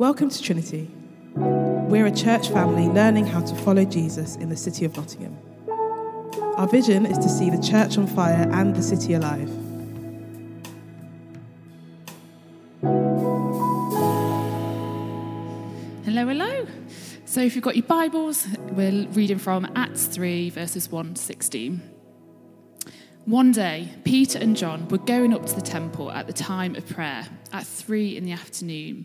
Welcome to Trinity. We're a church family learning how to follow Jesus in the city of Nottingham. Our vision is to see the church on fire and the city alive. Hello, hello. So, if you've got your Bibles, we're reading from Acts 3, verses 1 to 16. One day, Peter and John were going up to the temple at the time of prayer at 3 in the afternoon.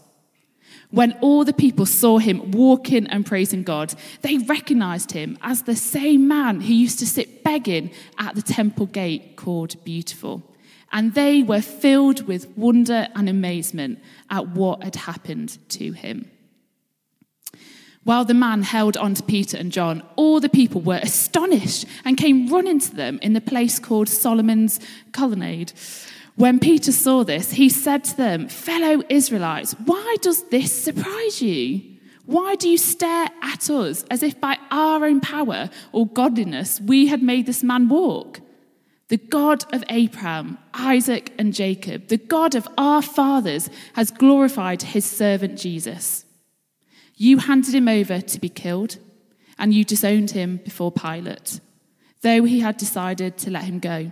When all the people saw him walking and praising God, they recognized him as the same man who used to sit begging at the temple gate called Beautiful. And they were filled with wonder and amazement at what had happened to him. While the man held on to Peter and John, all the people were astonished and came running to them in the place called Solomon's Colonnade. When Peter saw this, he said to them, Fellow Israelites, why does this surprise you? Why do you stare at us as if by our own power or godliness we had made this man walk? The God of Abraham, Isaac, and Jacob, the God of our fathers, has glorified his servant Jesus. You handed him over to be killed, and you disowned him before Pilate, though he had decided to let him go.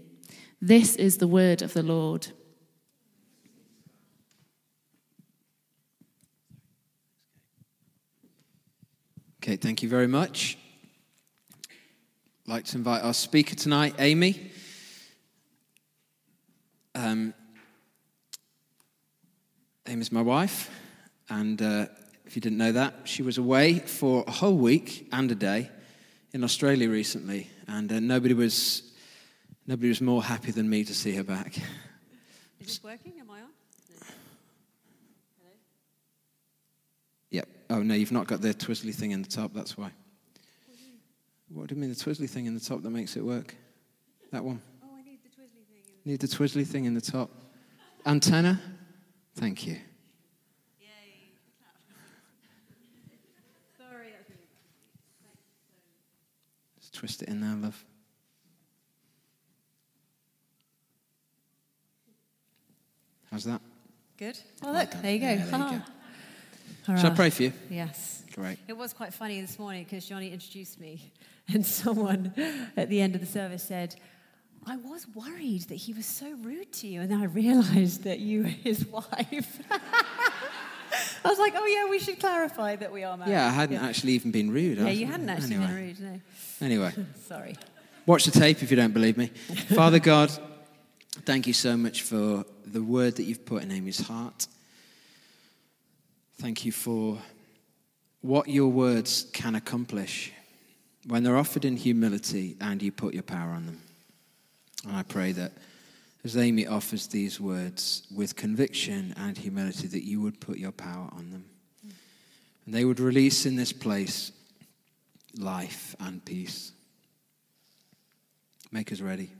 This is the word of the Lord. Okay, thank you very much. I'd like to invite our speaker tonight, Amy. Um, Amy's my wife, and uh, if you didn't know that, she was away for a whole week and a day in Australia recently, and uh, nobody was nobody was more happy than me to see her back. Is this working? Am I on? Hello? Yep. Oh no, you've not got the twizzly thing in the top. That's why. What do you mean the twizzly thing in the top that makes it work? That one. Oh, I need the twizzly thing. Need the twizzly thing in the top. Antenna? Thank you. Yay. Sorry. Just twist it in there, love. How's that? Good. Oh, look, there you go. Yeah, there you go. Hurrah. Shall I pray for you? Yes. Great. It was quite funny this morning because Johnny introduced me, and someone at the end of the service said, I was worried that he was so rude to you, and then I realized that you were his wife. I was like, oh, yeah, we should clarify that we are married. Yeah, I hadn't actually even been rude. Yeah, you hadn't actually anyway. been rude, no. Anyway, Sorry. watch the tape if you don't believe me. Father God, thank you so much for the word that you've put in Amy's heart. Thank you for what your words can accomplish when they're offered in humility and you put your power on them. And I pray that as Amy offers these words with conviction and humility, that you would put your power on them. And they would release in this place life and peace. Make us ready.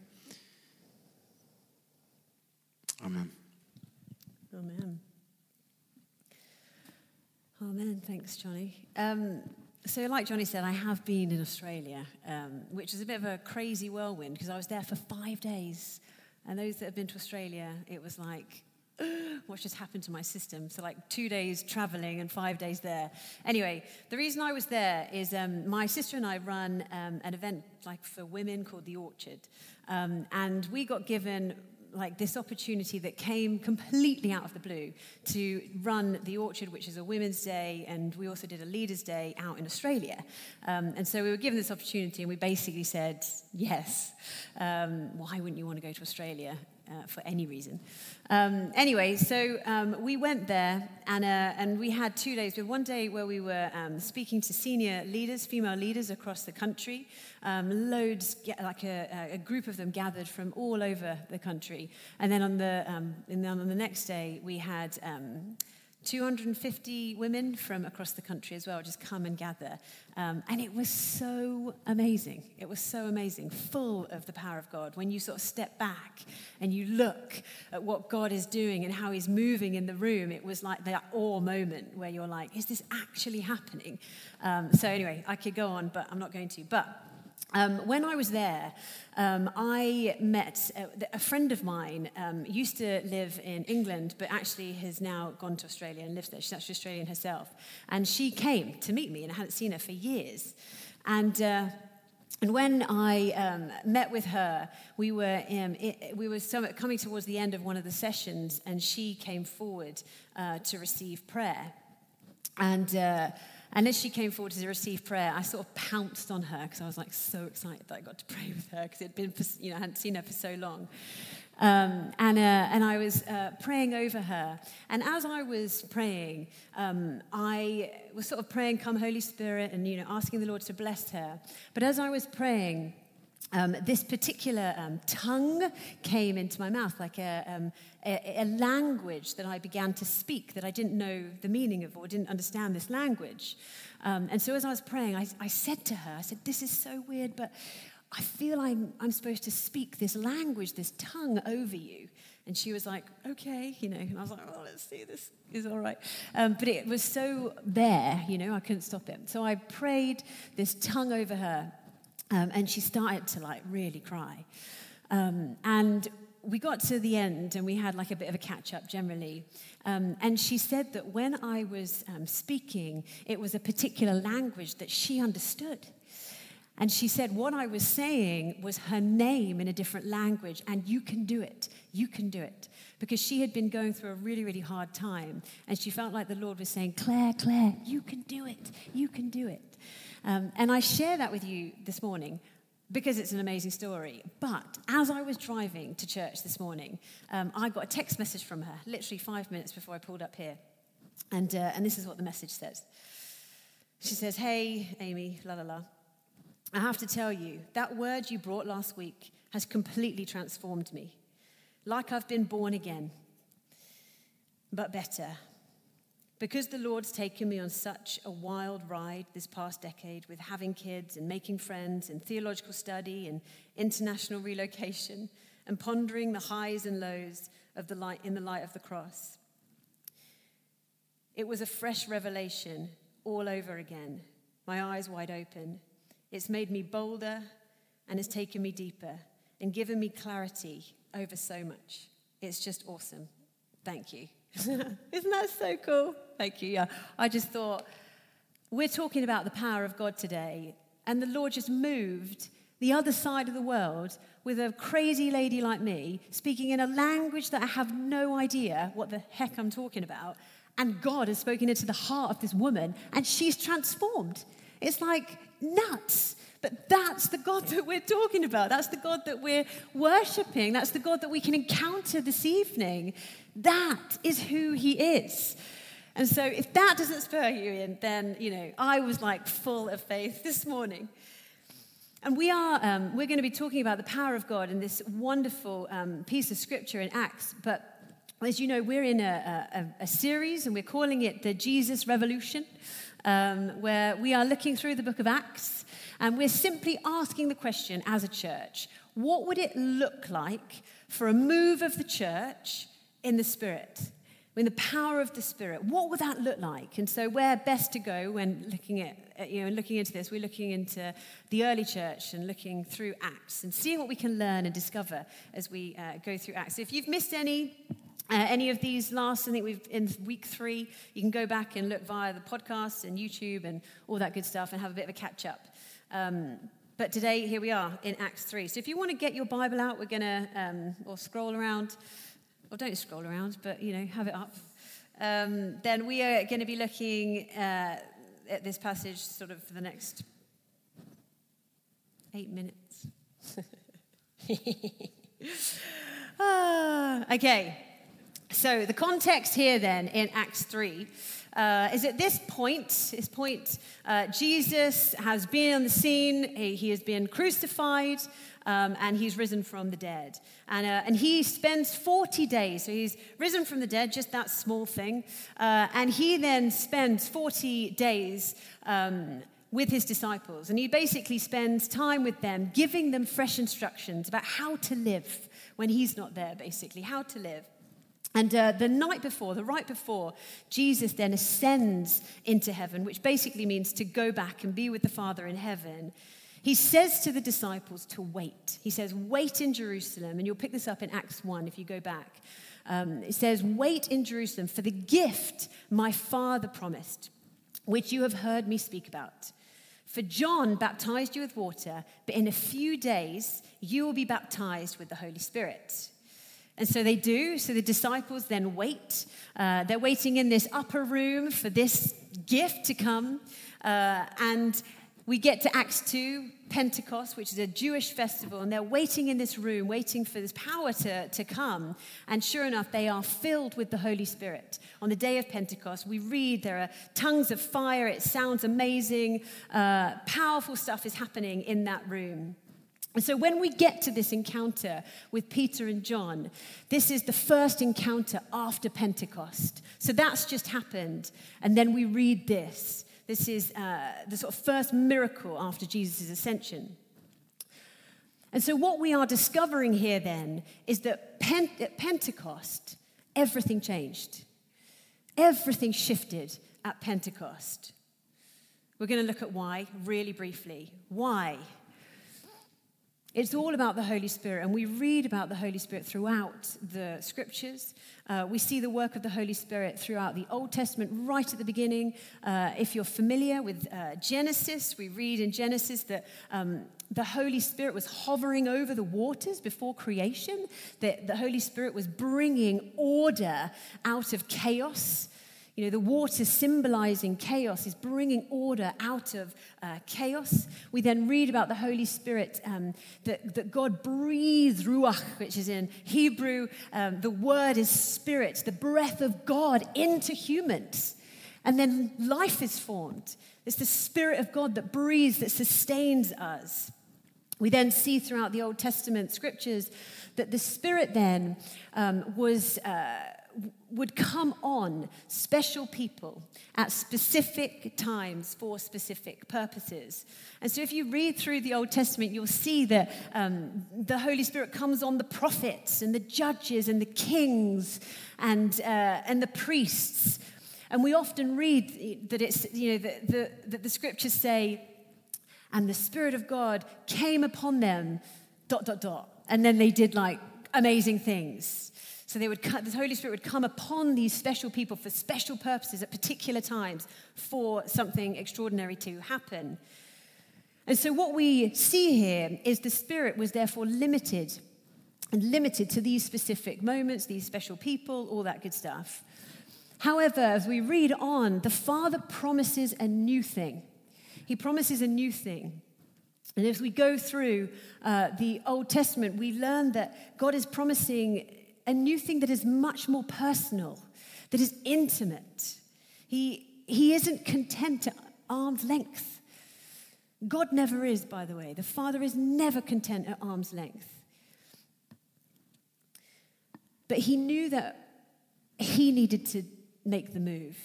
Thanks, Johnny. Um, So, like Johnny said, I have been in Australia, um, which is a bit of a crazy whirlwind because I was there for five days. And those that have been to Australia, it was like, what just happened to my system? So, like two days traveling and five days there. Anyway, the reason I was there is um, my sister and I run um, an event like for women called The Orchard. Um, and we got given like this opportunity that came completely out of the blue to run the Orchard, which is a Women's Day, and we also did a Leaders' Day out in Australia. Um, and so we were given this opportunity, and we basically said, yes, um, why wouldn't you want to go to Australia? Uh, for any reason. Um, anyway, so um, we went there and, uh, and we had two days. Had one day where we were um, speaking to senior leaders, female leaders across the country. Um, loads, like a, a, group of them gathered from all over the country. And then on the, um, and then on the next day, we had um, 250 women from across the country as well just come and gather. Um, and it was so amazing. It was so amazing, full of the power of God. When you sort of step back and you look at what God is doing and how He's moving in the room, it was like that awe moment where you're like, is this actually happening? Um, so, anyway, I could go on, but I'm not going to. But um, when I was there, um, I met a, a, friend of mine, um, used to live in England, but actually has now gone to Australia and lives there. She's actually Australian herself. And she came to meet me, and I hadn't seen her for years. And, uh, and when I um, met with her, we were, um, it, we were coming towards the end of one of the sessions, and she came forward uh, to receive prayer. And uh, and as she came forward to receive prayer, I sort of pounced on her because I was like so excited that I got to pray with her because it had been, you know, I hadn't seen her for so long. Um, and, uh, and I was uh, praying over her. And as I was praying, um, I was sort of praying, Come, Holy Spirit, and, you know, asking the Lord to bless her. But as I was praying, um, this particular um, tongue came into my mouth, like a, um, a, a, language that I began to speak that I didn't know the meaning of or didn't understand this language. Um, and so as I was praying, I, I, said to her, I said, This is so weird, but I feel I'm, I'm supposed to speak this language, this tongue over you. And she was like, okay, you know. And I was like, oh, let's see, this is all right. Um, but it was so there, you know, I couldn't stop it. So I prayed this tongue over her. Um, and she started to like really cry. Um, and we got to the end and we had like a bit of a catch up generally. Um, and she said that when I was um, speaking, it was a particular language that she understood. And she said, What I was saying was her name in a different language, and you can do it. You can do it. Because she had been going through a really, really hard time, and she felt like the Lord was saying, Claire, Claire, you can do it. You can do it. Um, and I share that with you this morning because it's an amazing story. But as I was driving to church this morning, um, I got a text message from her, literally five minutes before I pulled up here. And, uh, and this is what the message says. She says, Hey, Amy, la la la. I have to tell you, that word you brought last week has completely transformed me. Like I've been born again, but better. Because the Lord's taken me on such a wild ride this past decade with having kids and making friends and theological study and international relocation and pondering the highs and lows of the light in the light of the cross. It was a fresh revelation all over again, my eyes wide open. It's made me bolder and has taken me deeper and given me clarity over so much. It's just awesome. Thank you. Isn't that so cool? Thank you. Yeah. I just thought, we're talking about the power of God today, and the Lord just moved the other side of the world with a crazy lady like me speaking in a language that I have no idea what the heck I'm talking about. And God has spoken into the heart of this woman, and she's transformed. It's like nuts. But that's the God that we're talking about. That's the God that we're worshiping. That's the God that we can encounter this evening. That is who He is. And so, if that doesn't spur you in, then, you know, I was like full of faith this morning. And we are, um, we're going to be talking about the power of God in this wonderful um, piece of scripture in Acts. But as you know, we're in a, a, a series and we're calling it the Jesus Revolution, um, where we are looking through the book of Acts and we're simply asking the question as a church what would it look like for a move of the church in the Spirit? in the power of the Spirit. What would that look like? And so, where best to go when looking at you know looking into this, we're looking into the early church and looking through Acts and seeing what we can learn and discover as we uh, go through Acts. So if you've missed any. Uh, any of these last, I think we've in week three, you can go back and look via the podcast and YouTube and all that good stuff and have a bit of a catch up. Um, but today, here we are in Acts 3. So if you want to get your Bible out, we're going to, um, or scroll around, or don't scroll around, but, you know, have it up. Um, then we are going to be looking uh, at this passage sort of for the next eight minutes. ah, okay. So the context here then in Acts 3 uh, is at this point, this point, uh, Jesus has been on the scene, he, he has been crucified, um, and he's risen from the dead. And, uh, and he spends 40 days, so he's risen from the dead, just that small thing. Uh, and he then spends 40 days um, with his disciples. And he basically spends time with them, giving them fresh instructions about how to live when he's not there, basically, how to live. And uh, the night before, the right before, Jesus then ascends into heaven, which basically means to go back and be with the Father in heaven. He says to the disciples to wait. He says, Wait in Jerusalem. And you'll pick this up in Acts 1 if you go back. Um, it says, Wait in Jerusalem for the gift my Father promised, which you have heard me speak about. For John baptized you with water, but in a few days you will be baptized with the Holy Spirit. And so they do. So the disciples then wait. Uh, they're waiting in this upper room for this gift to come. Uh, and we get to Acts 2, Pentecost, which is a Jewish festival, and they're waiting in this room, waiting for this power to, to come. And sure enough, they are filled with the Holy Spirit. On the day of Pentecost, we read there are tongues of fire, it sounds amazing, uh, powerful stuff is happening in that room. And so when we get to this encounter with Peter and John, this is the first encounter after Pentecost. So that's just happened. And then we read this. This is uh, the sort of first miracle after Jesus' ascension. And so what we are discovering here then is that at Pentecost, everything changed. Everything shifted at Pentecost. We're going to look at why really briefly. Why? It's all about the Holy Spirit, and we read about the Holy Spirit throughout the scriptures. Uh, we see the work of the Holy Spirit throughout the Old Testament, right at the beginning. Uh, if you're familiar with uh, Genesis, we read in Genesis that um, the Holy Spirit was hovering over the waters before creation, that the Holy Spirit was bringing order out of chaos. You know, the water symbolizing chaos is bringing order out of uh, chaos. We then read about the Holy Spirit, um, that, that God breathed ruach, which is in Hebrew, um, the word is spirit, the breath of God into humans. And then life is formed. It's the Spirit of God that breathes, that sustains us. We then see throughout the Old Testament scriptures that the Spirit then um, was. Uh, would come on special people at specific times for specific purposes. And so, if you read through the Old Testament, you'll see that um, the Holy Spirit comes on the prophets and the judges and the kings and, uh, and the priests. And we often read that it's, you know, that the, that the scriptures say, and the Spirit of God came upon them, dot, dot, dot. And then they did like amazing things. So they would, the Holy Spirit would come upon these special people for special purposes at particular times for something extraordinary to happen. And so what we see here is the Spirit was therefore limited and limited to these specific moments, these special people, all that good stuff. However, as we read on, the Father promises a new thing. He promises a new thing. And as we go through uh, the Old Testament, we learn that God is promising a new thing that is much more personal, that is intimate. He, he isn't content at arm's length. God never is, by the way. The Father is never content at arm's length. But he knew that he needed to make the move.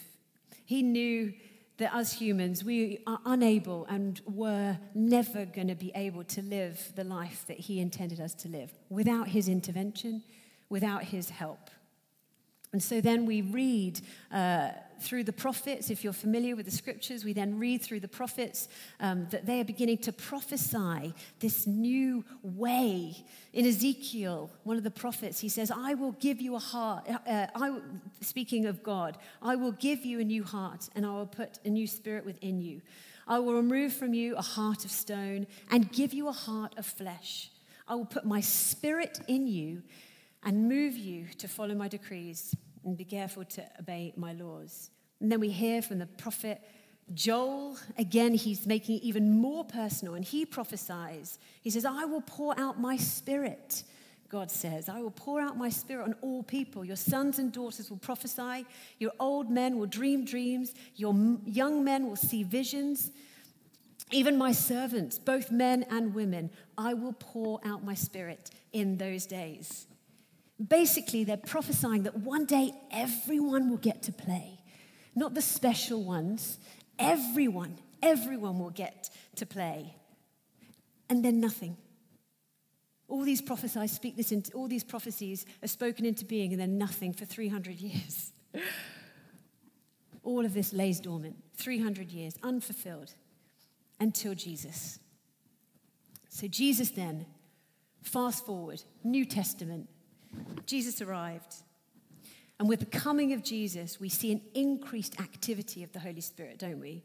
He knew that as humans, we are unable and were never going to be able to live the life that he intended us to live without his intervention, without his help. And so then we read uh, through the prophets, if you're familiar with the scriptures, we then read through the prophets um, that they are beginning to prophesy this new way. In Ezekiel, one of the prophets, he says, I will give you a heart, uh, I, speaking of God, I will give you a new heart and I will put a new spirit within you. I will remove from you a heart of stone and give you a heart of flesh. I will put my spirit in you and move you to follow my decrees and be careful to obey my laws. And then we hear from the prophet Joel. Again, he's making it even more personal, and he prophesies. He says, I will pour out my spirit. God says, I will pour out my spirit on all people. Your sons and daughters will prophesy. Your old men will dream dreams. Your young men will see visions. Even my servants, both men and women, I will pour out my spirit in those days. Basically, they're prophesying that one day everyone will get to play. Not the special ones, everyone, everyone will get to play. And then nothing. All these prophecies speak this into, all these prophecies are spoken into being and then nothing for 300 years. all of this lays dormant, 300 years, unfulfilled, until Jesus. So, Jesus then, fast forward, New Testament, Jesus arrived. And with the coming of Jesus, we see an increased activity of the Holy Spirit, don't we?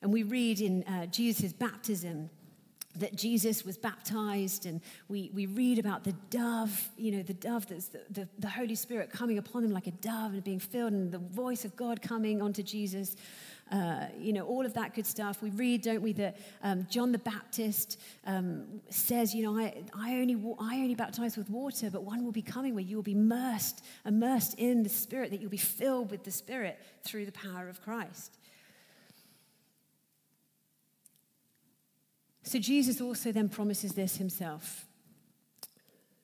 And we read in uh, Jesus' baptism that Jesus was baptized, and we, we read about the dove, you know, the dove that's the, the, the Holy Spirit coming upon him like a dove and being filled, and the voice of God coming onto Jesus. Uh, you know, all of that good stuff. We read, don't we, that um, John the Baptist um, says, you know, I, I, only, I only baptize with water, but one will be coming where you will be immersed, immersed in the Spirit, that you'll be filled with the Spirit through the power of Christ. So Jesus also then promises this himself.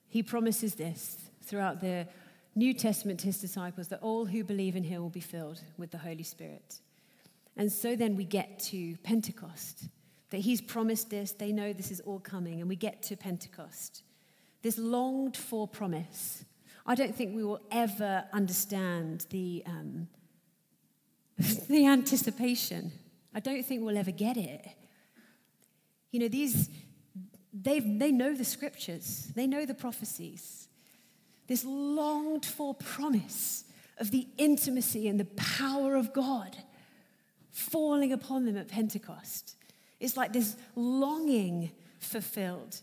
He promises this throughout the New Testament to his disciples that all who believe in him will be filled with the Holy Spirit. And so then we get to Pentecost, that he's promised this, they know this is all coming, and we get to Pentecost. This longed for promise. I don't think we will ever understand the, um, the anticipation. I don't think we'll ever get it. You know, these, they they know the scriptures, they know the prophecies. This longed for promise of the intimacy and the power of God falling upon them at Pentecost. It's like this longing fulfilled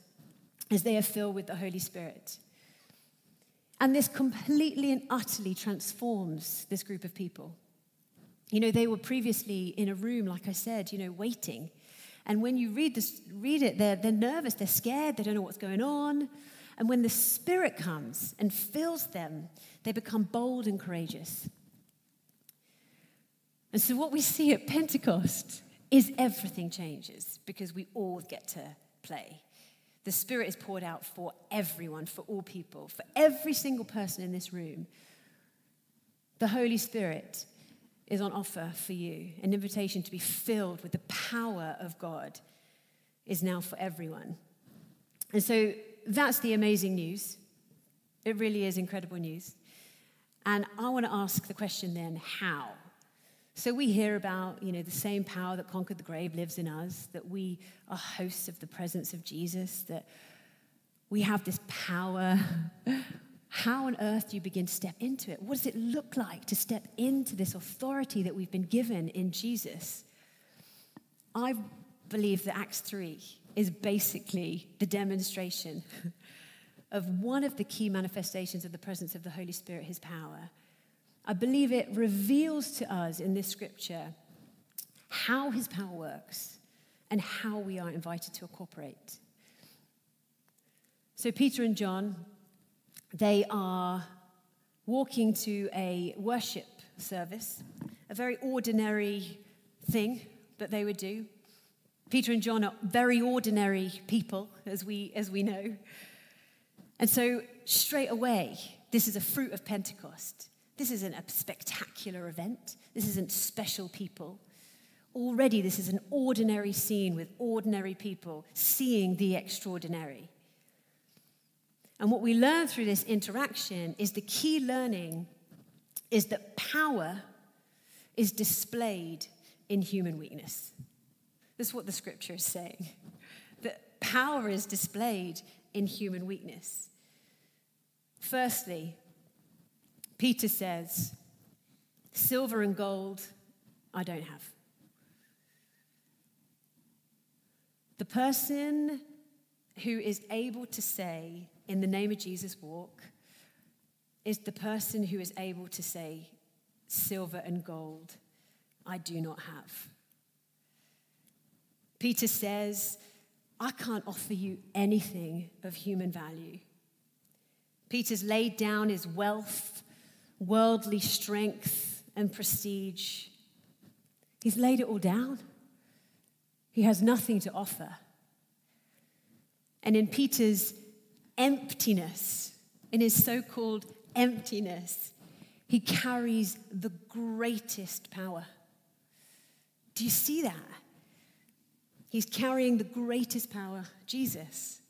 as they are filled with the Holy Spirit. And this completely and utterly transforms this group of people. You know, they were previously in a room, like I said, you know, waiting. And when you read, this, read it, they're, they're nervous, they're scared, they don't know what's going on. And when the Spirit comes and fills them, they become bold and courageous. And so, what we see at Pentecost is everything changes because we all get to play. The Spirit is poured out for everyone, for all people, for every single person in this room. The Holy Spirit is on offer for you. An invitation to be filled with the power of God is now for everyone. And so that's the amazing news. It really is incredible news. And I want to ask the question then how? So we hear about, you know, the same power that conquered the grave lives in us, that we are hosts of the presence of Jesus, that we have this power. How on earth do you begin to step into it? What does it look like to step into this authority that we've been given in Jesus? I believe that Acts 3 is basically the demonstration of one of the key manifestations of the presence of the Holy Spirit, his power. I believe it reveals to us in this scripture how his power works and how we are invited to cooperate. So, Peter and John, they are walking to a worship service, a very ordinary thing that they would do. Peter and John are very ordinary people, as we, as we know. And so, straight away, this is a fruit of Pentecost. This isn't a spectacular event. This isn't special people. Already, this is an ordinary scene with ordinary people seeing the extraordinary. And what we learn through this interaction is the key learning is that power is displayed in human weakness. This is what the scripture is saying. That power is displayed in human weakness. Firstly, Peter says, Silver and gold I don't have. The person who is able to say, in the name of Jesus, walk, is the person who is able to say, silver and gold I do not have. Peter says, I can't offer you anything of human value. Peter's laid down his wealth, worldly strength, and prestige. He's laid it all down. He has nothing to offer. And in Peter's emptiness, in his so called emptiness, he carries the greatest power. Do you see that? He's carrying the greatest power, Jesus.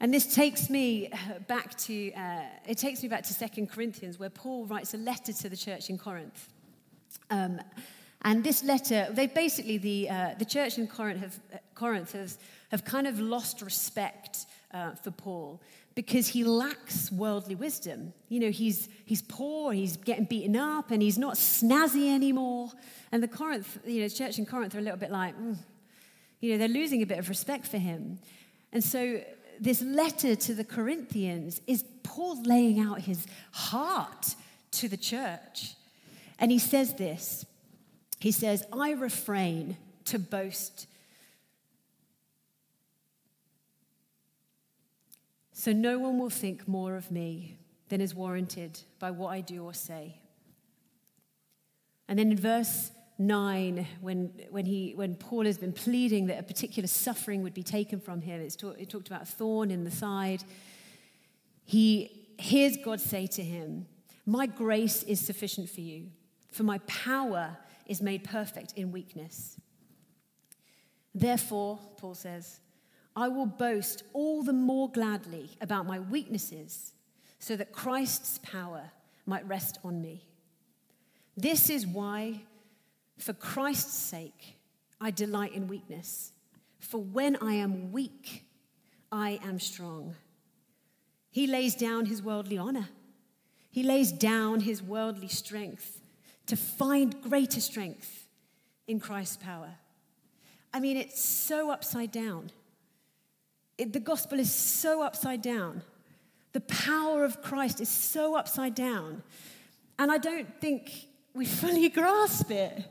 And this takes me uh, back to uh, it takes me back to Second Corinthians, where Paul writes a letter to the church in Corinth. Um, and this letter, they basically the uh, the church in Corinth have Corinth has have kind of lost respect uh, for Paul because he lacks worldly wisdom. You know, he's, he's poor, he's getting beaten up, and he's not snazzy anymore. And the Corinth, you know, church in Corinth are a little bit like, mm. you know, they're losing a bit of respect for him. And so this letter to the Corinthians is Paul laying out his heart to the church. And he says this He says, I refrain to boast So no one will think more of me than is warranted by what I do or say. And then in verse 9, when, when, he, when Paul has been pleading that a particular suffering would be taken from him, it's talk, it talked about a thorn in the side. He hears God say to him, My grace is sufficient for you, for my power is made perfect in weakness. Therefore, Paul says, I will boast all the more gladly about my weaknesses so that Christ's power might rest on me. This is why, for Christ's sake, I delight in weakness. For when I am weak, I am strong. He lays down his worldly honor, he lays down his worldly strength to find greater strength in Christ's power. I mean, it's so upside down. It, the gospel is so upside down. The power of Christ is so upside down. And I don't think we fully grasp it.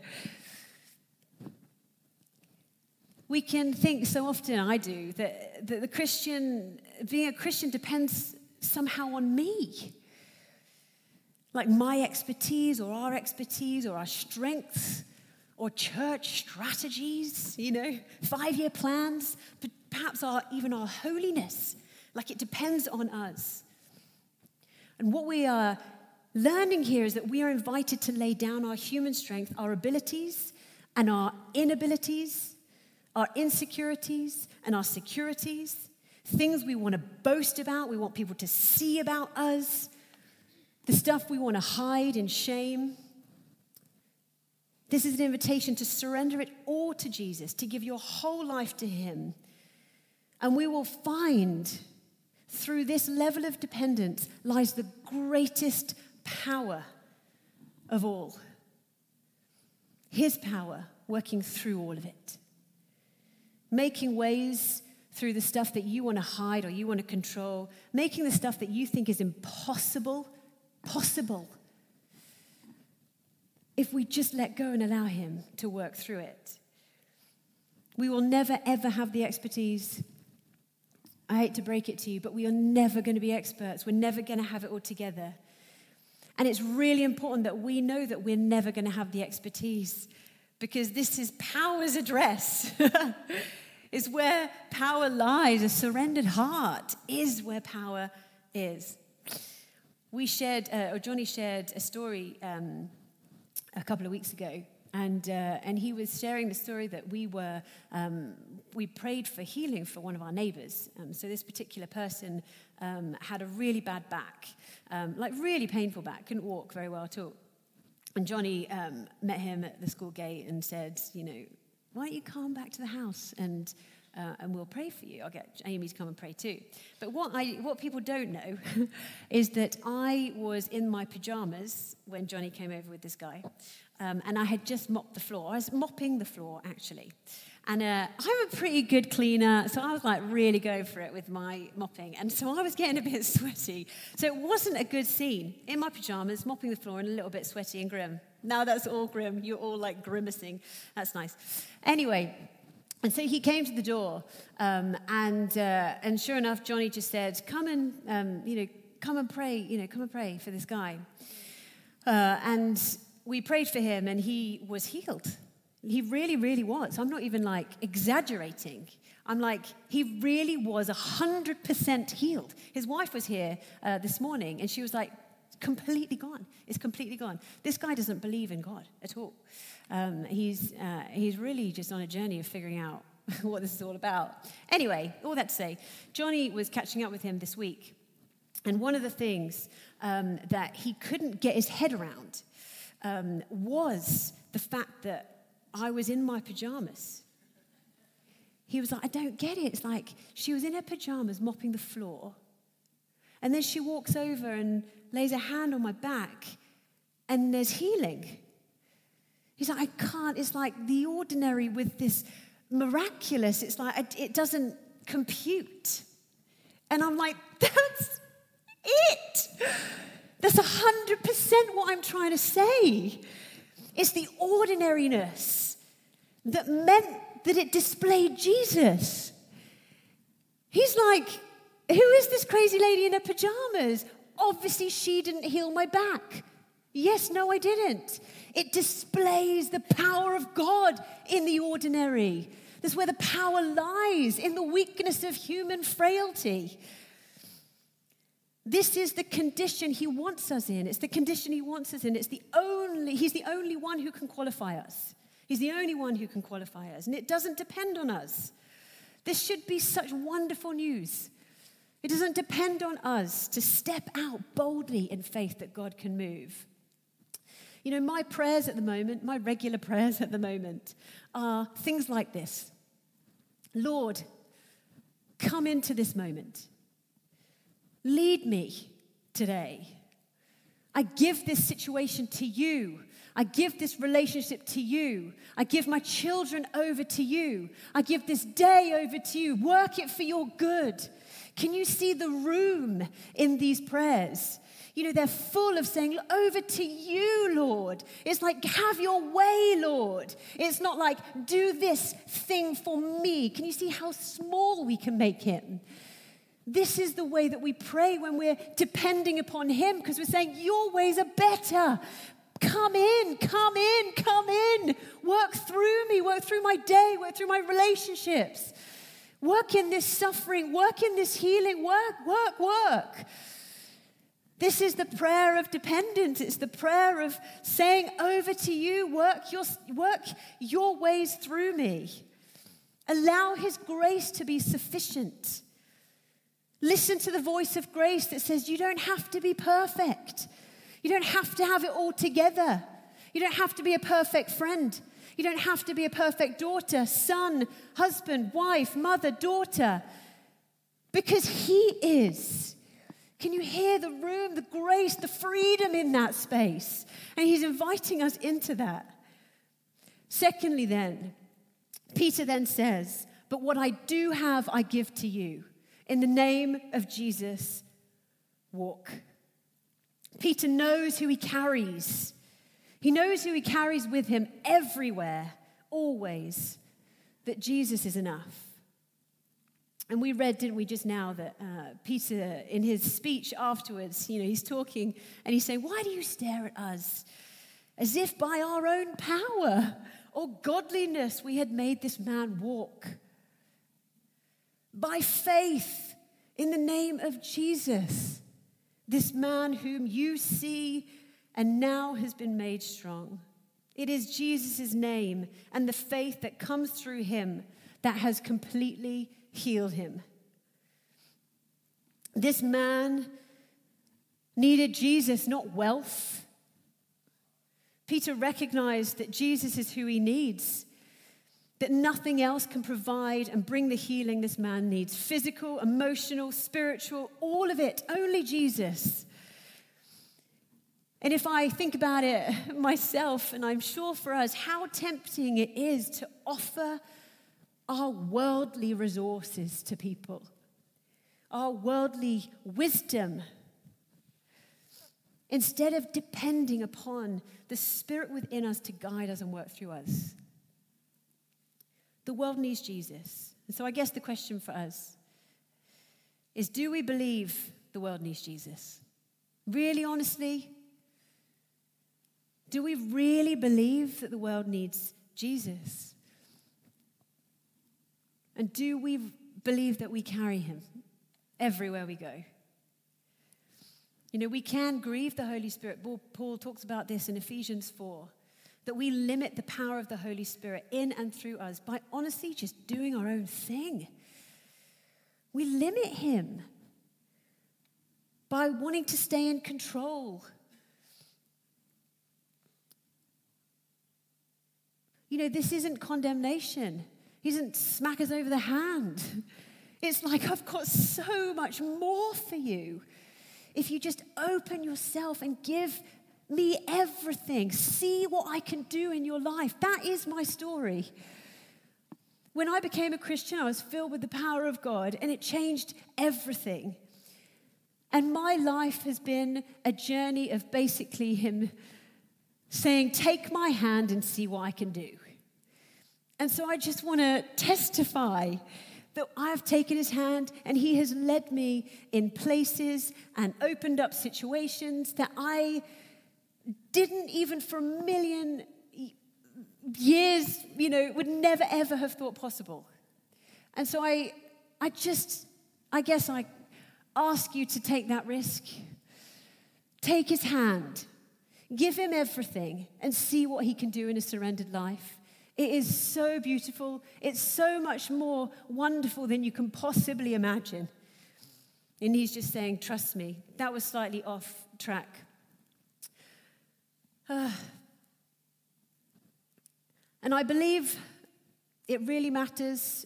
We can think so often, I do, that, that the Christian, being a Christian depends somehow on me. Like my expertise or our expertise or our strengths or church strategies, you know, five year plans, but perhaps our, even our holiness. Like it depends on us. And what we are learning here is that we are invited to lay down our human strength, our abilities, and our inabilities, our insecurities, and our securities, things we want to boast about, we want people to see about us, the stuff we want to hide in shame. This is an invitation to surrender it all to Jesus, to give your whole life to Him, and we will find through this level of dependence lies the greatest power of all. His power working through all of it. Making ways through the stuff that you want to hide or you want to control, making the stuff that you think is impossible possible. If we just let go and allow Him to work through it, we will never ever have the expertise I hate to break it to you, but we are never going to be experts. We're never going to have it all together. And it's really important that we know that we're never going to have the expertise because this is power's address. it's where power lies. A surrendered heart is where power is. We shared, uh, or Johnny shared a story um, a couple of weeks ago and, uh, and he was sharing the story that we were, um, we prayed for healing for one of our neighbors. Um, so this particular person um, had a really bad back, um, like really painful back, couldn't walk very well at all. And Johnny um, met him at the school gate and said, you know, why don't you come back to the house and uh, and we'll pray for you. I'll get Amy to come and pray too. But what, I, what people don't know is that I was in my pajamas when Johnny came over with this guy, um, and I had just mopped the floor. I was mopping the floor, actually. And uh, I'm a pretty good cleaner, so I was like really going for it with my mopping. And so I was getting a bit sweaty. So it wasn't a good scene. In my pajamas, mopping the floor and a little bit sweaty and grim. Now that's all grim. You're all like grimacing. That's nice. Anyway, and so he came to the door, um, and, uh, and sure enough, Johnny just said, Come and, um, you know, come and pray, you know, come and pray for this guy. Uh, and we prayed for him, and he was healed. He really, really was. I'm not even like exaggerating. I'm like, he really was 100% healed. His wife was here uh, this morning, and she was like, completely gone. It's completely gone. This guy doesn't believe in God at all. Um, he's, uh, he's really just on a journey of figuring out what this is all about. Anyway, all that to say, Johnny was catching up with him this week. And one of the things um, that he couldn't get his head around um, was the fact that I was in my pajamas. He was like, I don't get it. It's like she was in her pajamas mopping the floor. And then she walks over and lays a hand on my back, and there's healing. He's like, I can't. It's like the ordinary with this miraculous. It's like it doesn't compute. And I'm like, that's it. That's 100% what I'm trying to say. It's the ordinariness that meant that it displayed Jesus. He's like, who is this crazy lady in her pajamas? Obviously, she didn't heal my back. Yes, no, I didn't. It displays the power of God in the ordinary. That's where the power lies, in the weakness of human frailty. This is the condition he wants us in. It's the condition he wants us in. It's the only, he's the only one who can qualify us. He's the only one who can qualify us. And it doesn't depend on us. This should be such wonderful news. It doesn't depend on us to step out boldly in faith that God can move. You know, my prayers at the moment, my regular prayers at the moment, are things like this Lord, come into this moment. Lead me today. I give this situation to you. I give this relationship to you. I give my children over to you. I give this day over to you. Work it for your good. Can you see the room in these prayers? You know, they're full of saying, Over to you, Lord. It's like, Have your way, Lord. It's not like, Do this thing for me. Can you see how small we can make Him? This is the way that we pray when we're depending upon Him because we're saying, Your ways are better. Come in, come in, come in. Work through me, work through my day, work through my relationships. Work in this suffering, work in this healing, work, work, work. This is the prayer of dependence. It's the prayer of saying, Over to you, work your, work your ways through me. Allow His grace to be sufficient. Listen to the voice of grace that says, You don't have to be perfect. You don't have to have it all together. You don't have to be a perfect friend. You don't have to be a perfect daughter, son, husband, wife, mother, daughter, because He is. Can you hear the room, the grace, the freedom in that space? And he's inviting us into that. Secondly, then, Peter then says, But what I do have, I give to you. In the name of Jesus, walk. Peter knows who he carries. He knows who he carries with him everywhere, always, that Jesus is enough. And we read, didn't we, just now that uh, Peter, in his speech afterwards, you know, he's talking and he's saying, Why do you stare at us as if by our own power or godliness we had made this man walk? By faith in the name of Jesus, this man whom you see and now has been made strong. It is Jesus' name and the faith that comes through him that has completely healed him. This man needed Jesus, not wealth. Peter recognized that Jesus is who he needs, that nothing else can provide and bring the healing this man needs physical, emotional, spiritual, all of it, only Jesus. And if I think about it myself, and I'm sure for us, how tempting it is to offer our worldly resources to people, our worldly wisdom, instead of depending upon the Spirit within us to guide us and work through us. The world needs Jesus. And so I guess the question for us is do we believe the world needs Jesus? Really, honestly? Do we really believe that the world needs Jesus? And do we believe that we carry him everywhere we go? You know, we can grieve the Holy Spirit. Paul talks about this in Ephesians 4 that we limit the power of the Holy Spirit in and through us by honestly just doing our own thing. We limit him by wanting to stay in control. You know, this isn't condemnation. He doesn't smack us over the hand. It's like, I've got so much more for you. If you just open yourself and give me everything, see what I can do in your life. That is my story. When I became a Christian, I was filled with the power of God, and it changed everything. And my life has been a journey of basically Him saying, Take my hand and see what I can do. And so I just want to testify that I've taken his hand and he has led me in places and opened up situations that I didn't even for a million years, you know, would never ever have thought possible. And so I, I just, I guess I ask you to take that risk. Take his hand, give him everything, and see what he can do in a surrendered life. It is so beautiful. It's so much more wonderful than you can possibly imagine. And he's just saying, Trust me. That was slightly off track. And I believe it really matters.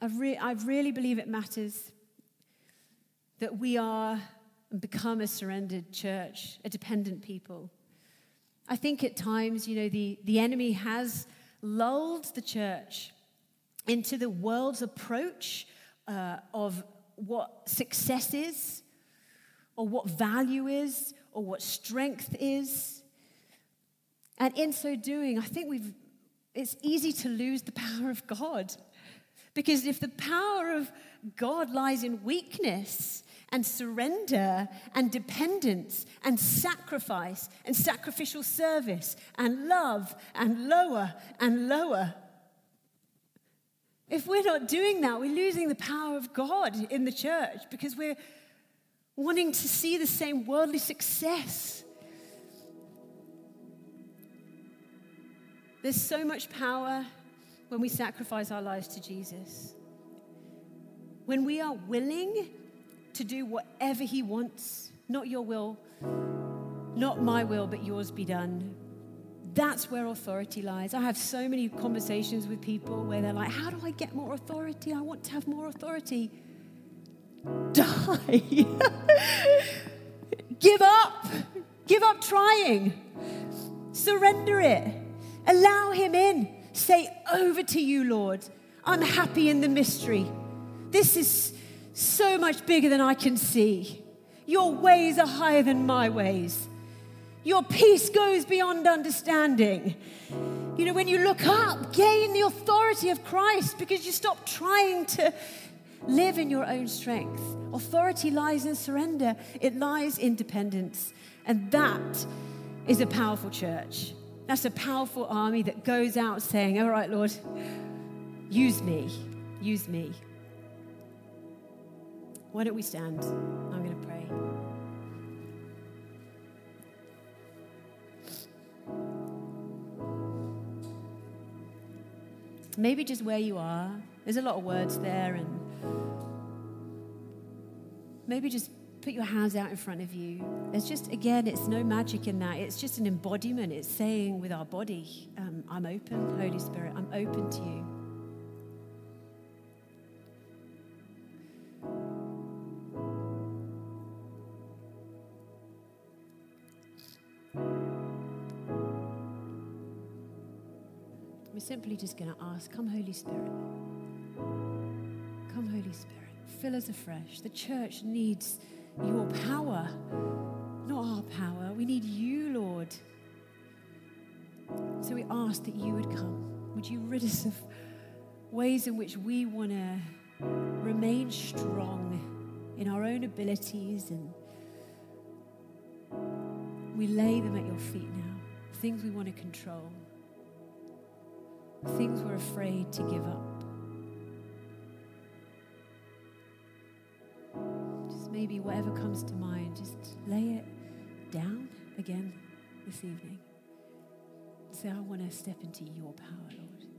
I, re- I really believe it matters that we are and become a surrendered church, a dependent people. I think at times, you know, the, the enemy has lulled the church into the world's approach uh, of what success is, or what value is, or what strength is. And in so doing, I think we've, it's easy to lose the power of God. Because if the power of God lies in weakness, and surrender and dependence and sacrifice and sacrificial service and love and lower and lower. If we're not doing that, we're losing the power of God in the church because we're wanting to see the same worldly success. There's so much power when we sacrifice our lives to Jesus. When we are willing to do whatever He wants. Not your will, not my will, but yours be done. That's where authority lies. I have so many conversations with people where they're like, How do I get more authority? I want to have more authority. Die. Give up. Give up trying. Surrender it. Allow Him in. Say, Over to you, Lord. I'm happy in the mystery. This is so much bigger than I can see. Your ways are higher than my ways. Your peace goes beyond understanding. You know, when you look up, gain the authority of Christ because you stop trying to live in your own strength. Authority lies in surrender, it lies in dependence. And that is a powerful church. That's a powerful army that goes out saying, All right, Lord, use me, use me. Why don't we stand? I'm going to pray. Maybe just where you are. There's a lot of words there, and maybe just put your hands out in front of you. There's just, again, it's no magic in that. It's just an embodiment. It's saying with our body, um, I'm open, Holy Spirit, I'm open to you. We're simply just going to ask, Come, Holy Spirit. Come, Holy Spirit. Fill us afresh. The church needs your power, not our power. We need you, Lord. So we ask that you would come. Would you rid us of ways in which we want to remain strong in our own abilities and we lay them at your feet now. Things we want to control, things we're afraid to give up. Maybe whatever comes to mind, just lay it down again this evening. Say, I want to step into your power, Lord.